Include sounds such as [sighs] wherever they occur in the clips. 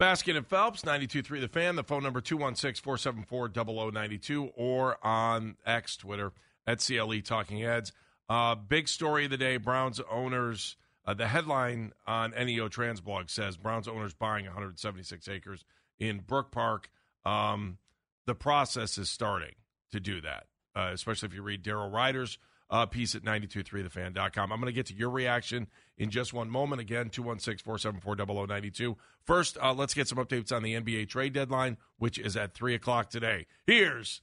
Baskin and Phelps, 92.3 The Fan. The phone number 216-474-0092 or on X, Twitter, at CLE Talking Heads. Uh, big story of the day, Browns owners. Uh, the headline on NEO Transblog says Browns owners buying 176 acres in Brook Park. Um, the process is starting to do that uh, especially if you read Daryl Ruiter's uh, piece at 923thefan.com. I'm going to get to your reaction in just one moment. Again, 216 474 0092. First, uh, let's get some updates on the NBA trade deadline, which is at 3 o'clock today. Here's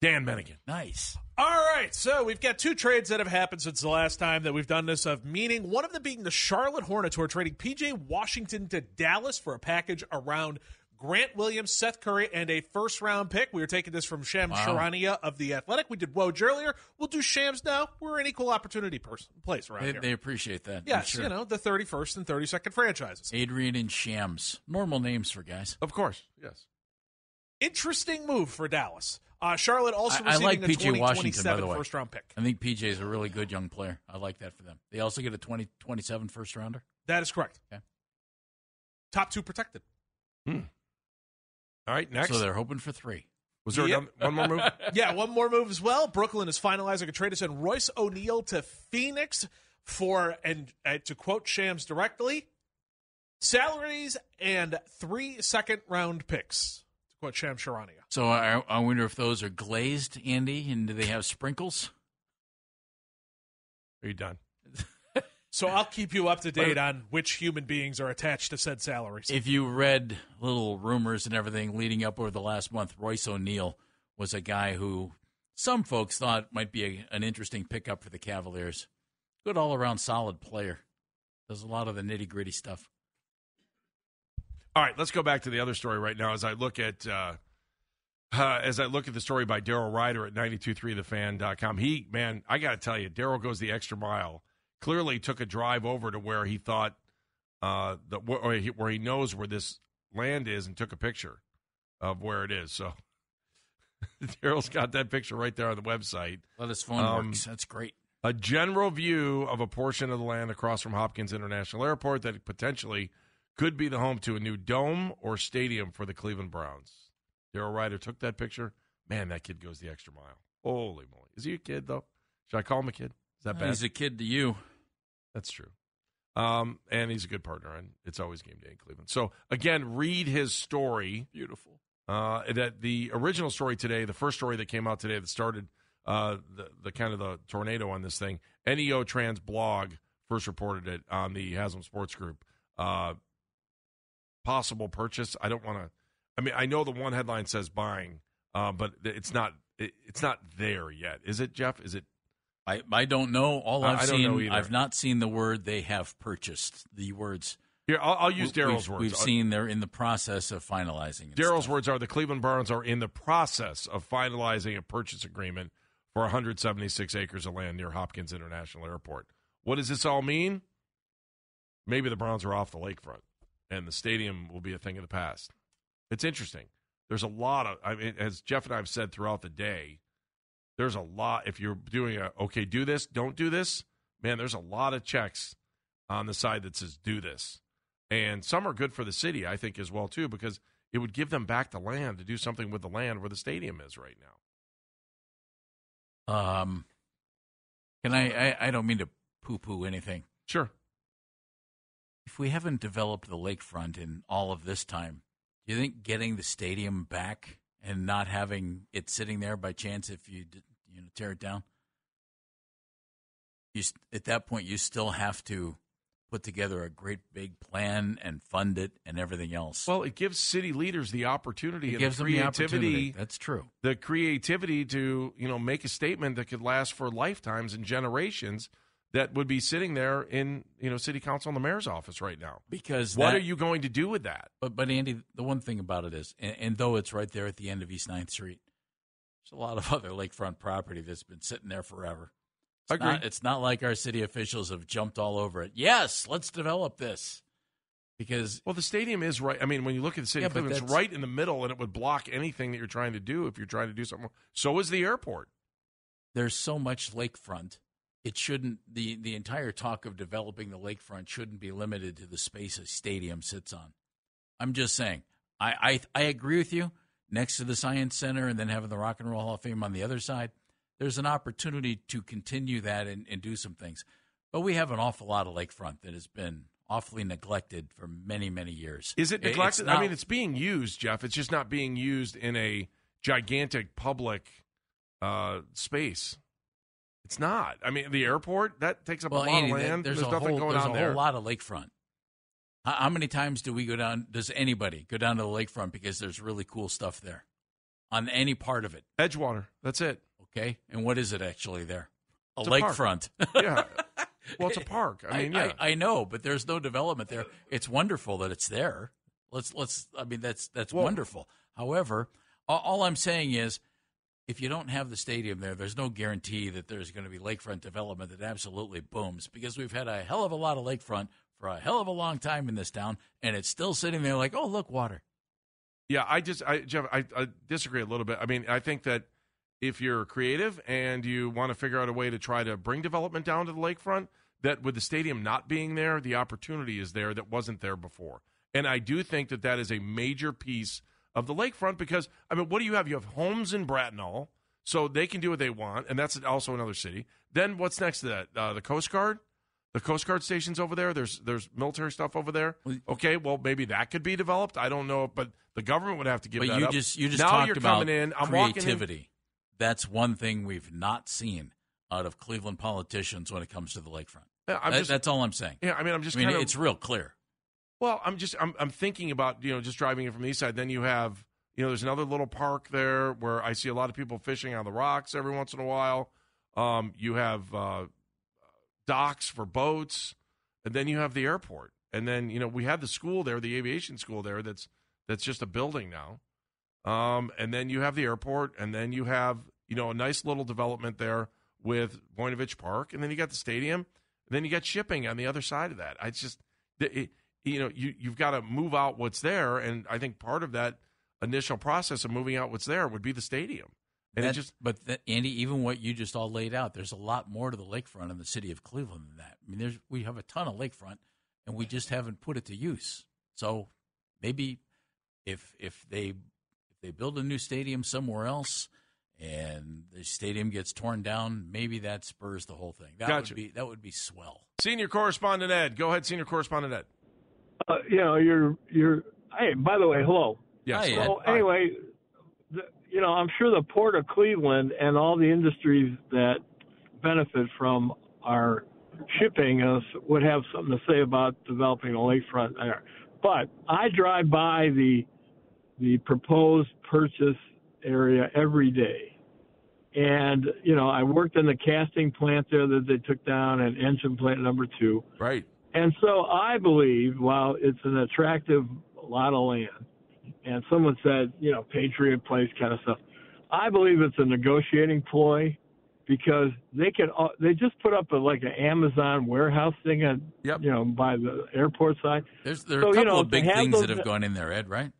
Dan Menningen. Nice. All right, so we've got two trades that have happened since the last time that we've done this. Of meaning, one of them being the Charlotte Hornets, who are trading PJ Washington to Dallas for a package around Grant Williams, Seth Curry, and a first round pick. We were taking this from Shams wow. Charania of The Athletic. We did Woj earlier. We'll do Shams now. We're an equal opportunity person, place around they, here. They appreciate that. Yes, sure. you know, the 31st and 32nd franchises. Adrian and Shams. Normal names for guys. Of course, yes. Interesting move for Dallas. Uh, Charlotte also I, I like PJ Washington, by the way. first round pick. I think PJ is a really good young player. I like that for them. They also get a 2027 first rounder. That is correct. Okay. Top two protected. Hmm. All right, next. So they're hoping for three. Was there yep. one more move? [laughs] yeah, one more move as well. Brooklyn is finalizing a trade to send Royce O'Neale to Phoenix for, and uh, to quote Shams directly, salaries and three second round picks. To quote Shams Charania. So I, I wonder if those are glazed, Andy, and do they have sprinkles? Are you done? So I'll keep you up to date on which human beings are attached to said salaries. If you read little rumors and everything leading up over the last month, Royce O'Neale was a guy who some folks thought might be a, an interesting pickup for the Cavaliers. Good all around solid player. Does a lot of the nitty gritty stuff. All right, let's go back to the other story right now as I look at uh, uh, as I look at the story by Daryl Ruiter at 923thefan.com. He, man, I got to tell you, Daryl goes the extra mile clearly took a drive over to where he thought uh, the, where he, where he knows where this land is and took a picture of where it is. So [laughs] Daryl's got that picture right there on the website. Let his phone um, works. That's great. A general view of a portion of the land across from Hopkins International Airport that potentially could be the home to a new dome or stadium for the Cleveland Browns. Daryl Ruiter took that picture. Man, that kid goes the extra mile. Holy moly. Is he a kid, though? Should I call him a kid? That bad? He's a kid to you. That's true. Um, and he's a good partner, and it's always game day in Cleveland. So again, read his story. Beautiful. Uh, that the original story today, the first story that came out today that started uh, the the kind of the tornado on this thing. NEO Trans blog first reported it on the Haslam Sports Group. Uh, possible purchase. I don't want to. I mean, I know the one headline says buying, uh, but it's not. It, it's not there yet, is it, Jeff? Is it I, I don't know. All I've seen, I've not seen the word they have purchased. The words. Here, I'll, I'll use Daryl's words. We've seen they're in the process of finalizing. Daryl's words are the Cleveland Browns are in the process of finalizing a purchase agreement for 176 acres of land near Hopkins International Airport. What does this all mean? Maybe the Browns are off the lakefront, and the stadium will be a thing of the past. It's interesting. There's a lot of, I mean, as Jeff and I have said throughout the day, there's a lot. If you're doing a okay, do this, don't do this, man. There's a lot of checks on the side that says do this, and some are good for the city, I think, as well too, because it would give them back the land to do something with the land where the stadium is right now. Um, can I? I, I don't mean to poo poo anything. Sure. if we haven't developed the lakefront in all of this time, do you think getting the stadium back and not having it sitting there by chance if you you know tear it down, you at that point you still have to put together a great big plan and fund it and everything else. Well, it gives city leaders the opportunity it and gives the them the creativity. opportunity. That's true. the creativity to you know make a statement that could last for lifetimes and generations that would be sitting there in you know city council and the mayor's office right now. Because What that- are you going to do with that? But but Andy, the one thing about it is, and, and though it's right there at the end of East 9th Street, there's a lot of [laughs] other lakefront property that's been sitting there forever. It's Agreed. Not, it's not like our city officials have jumped all over it. Yes, let's develop this because Well, the stadium is right. I mean, when you look at the city, Yeah, Cleveland, it's right in the middle, and it would block anything that you're trying to do if you're trying to do something. So is the airport. there's so much lakefront. It shouldn't the the entire talk of developing the lakefront shouldn't be limited to the space a stadium sits on. I'm just saying. I I, I agree with you. Next to the Science Center and then having the Rock and Roll Hall of Fame on the other side, there's an opportunity to continue that and, and do some things. But we have an awful lot of lakefront that has been awfully neglected for many many years. Is it neglected? not- I mean, it's being used, Jeff. It's just not being used in a gigantic public uh, space. It's not. I mean, the airport that takes up well, a lot Andy, of land. there's, There's, a nothing whole, going there's on a there. whole lot of lakefront. How, how many times do we go down? Does anybody go down to the lakefront because there's really cool stuff there on any part of it? Edgewater. That's it. Okay, and what is it actually there? A a lakefront. Yeah. [laughs] well, it's a park. I mean, yeah. I, know, but there's no development there. It's wonderful that it's there. Let's let's. I mean, that's that's Well- wonderful. However, all I'm saying is, if you don't have the stadium there, there's no guarantee that there's going to be lakefront development that absolutely booms because we've had a hell of a lot of lakefront for a hell of a long time in this town, and it's still sitting there like, oh look, water. Yeah, I just, I, Jeff, I, I disagree a little bit. I mean, I think that if you're creative and you want to figure out a way to try to bring development down to the lakefront, that with the stadium not being there, the opportunity is there that wasn't there before. And I do think that that is a major piece of the lakefront because, I mean, what do you have? You have homes in Bratenahl, so they can do what they want, and that's also another city. Then what's next to that? Uh, the Coast Guard? The Coast Guard station's over there. There's there's military stuff over there. Okay, well maybe that could be developed. I don't know, but the government would have to give But you up. just you just now talked about in. I'm walking in. creativity. That's one thing we've not seen out of Cleveland politicians when it comes to the lakefront. Yeah, That- just, that's all I'm saying. yeah, I mean, I'm just I mean, kind of. it's real clear. Well, I'm just I'm I'm thinking about you know just driving in from the east side. Then you have you know there's another little park there where I see a lot of people fishing on the rocks every once in a while. Um, you have uh, docks for boats, and then you have the airport, and then you know we have the school there, the aviation school there. That's that's just a building now. Um, and then you have the airport, and then you have you know a nice little development there with Voinovich Park, and then you got the stadium, and then you got shipping on the other side of that. I just it, you know you you've got to move out what's there, and I think part of that initial process of moving out what's there would be the stadium. And That- it just but that, Andy, even what you just all laid out, there's a lot more to the lakefront in the city of Cleveland than that. I mean, there's we have a ton of lakefront, and we just haven't put it to use. So maybe if if they if they build a new stadium somewhere else and the stadium gets torn down, maybe that spurs the whole thing. That Gotcha. would be that would be swell. senior correspondent Ed, go ahead, senior correspondent Ed. Uh, you know, you're you're. Hey, by the way, hello. Yes. Hi, Ed. Anyway, the, you know, I'm sure the port of Cleveland and all the industries that benefit from our shipping us would have something to say about developing a lakefront there. But I drive by the the proposed purchase area every day. And, you know, I worked in the casting plant there that they took down and engine plant number two. Right. And so I believe, while it's an attractive lot of land, and someone said, you know, Patriot Place kind of stuff, I believe it's a negotiating ploy because they can uh, they just put up a, like an Amazon warehouse thing, at, Yep. you know, by the airport side. There's there are So, a you couple know, of big things that have gone in there, Ed. Right?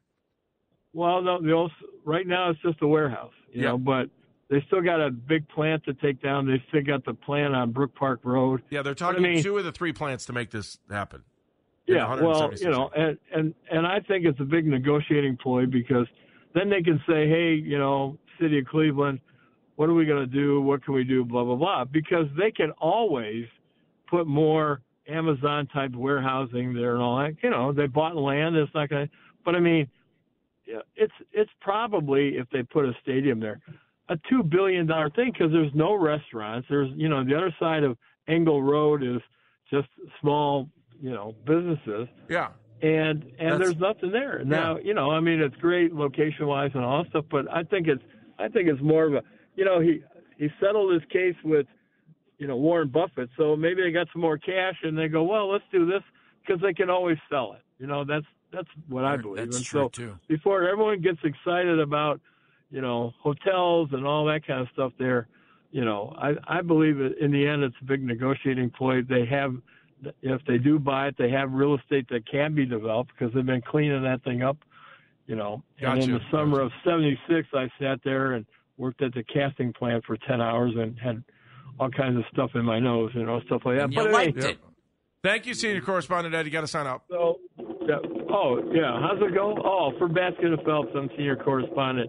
Well, no, the old, right now it's just a warehouse, you Yeah. know, but they still got a big plant to take down. They still got the plant on Brook Park Road. Yeah, they're talking mean- two of the three plants to make this happen. Yeah, well, you know, and, and and I think it's a big negotiating ploy because then they can say, hey, you know, City of Cleveland, what are we going to do? What can we do? Blah blah blah. Because they can always put more Amazon type warehousing there and all that. You know, they bought land. It's not going to. But I mean, yeah, it's it's probably if they put a stadium there, a two billion dollar thing because there's no restaurants. There's you know the other side of Engle Road is just small you know businesses. Yeah. And and That's- there's nothing there now. You know, I mean, it's great location wise and all stuff, but I think it's I think it's more of a you know he he settled his case with you know Warren Buffett, so maybe they got some more cash and they go, well, let's do this because they can always sell it. You know, that's that's what I believe. That's and true so too. before everyone gets excited about you know hotels and all that kind of stuff there you know i i believe that in the end it's a big negotiating ploy they have if they do buy it they have real estate that can be developed because they've been cleaning that thing up you know and in the summer of 76 i sat there and worked at the casting plant for 10 hours and had all kinds of stuff in my nose you know stuff like that And you but liked anyway, it. Thank you, senior correspondent Ed. You got to sign up. so, yeah. oh yeah, how's it go? Oh, for Baskin and Phelps, I'm senior correspondent,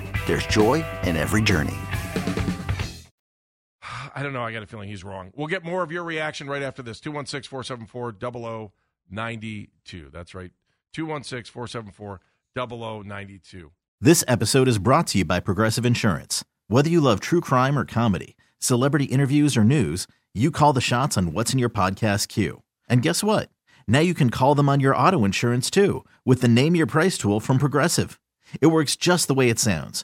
there's joy in every journey. [sighs] I don't know. I got a feeling he's wrong. We'll get more of your reaction right after this. 216 474 0092. That's right. 216 474 0092. This episode is brought to you by Progressive Insurance. Whether you love true crime or comedy, celebrity interviews or news, you call the shots on what's in your podcast queue. And guess what? Now you can call them on your auto insurance too with the Name Your Price tool from Progressive. It works just the way it sounds.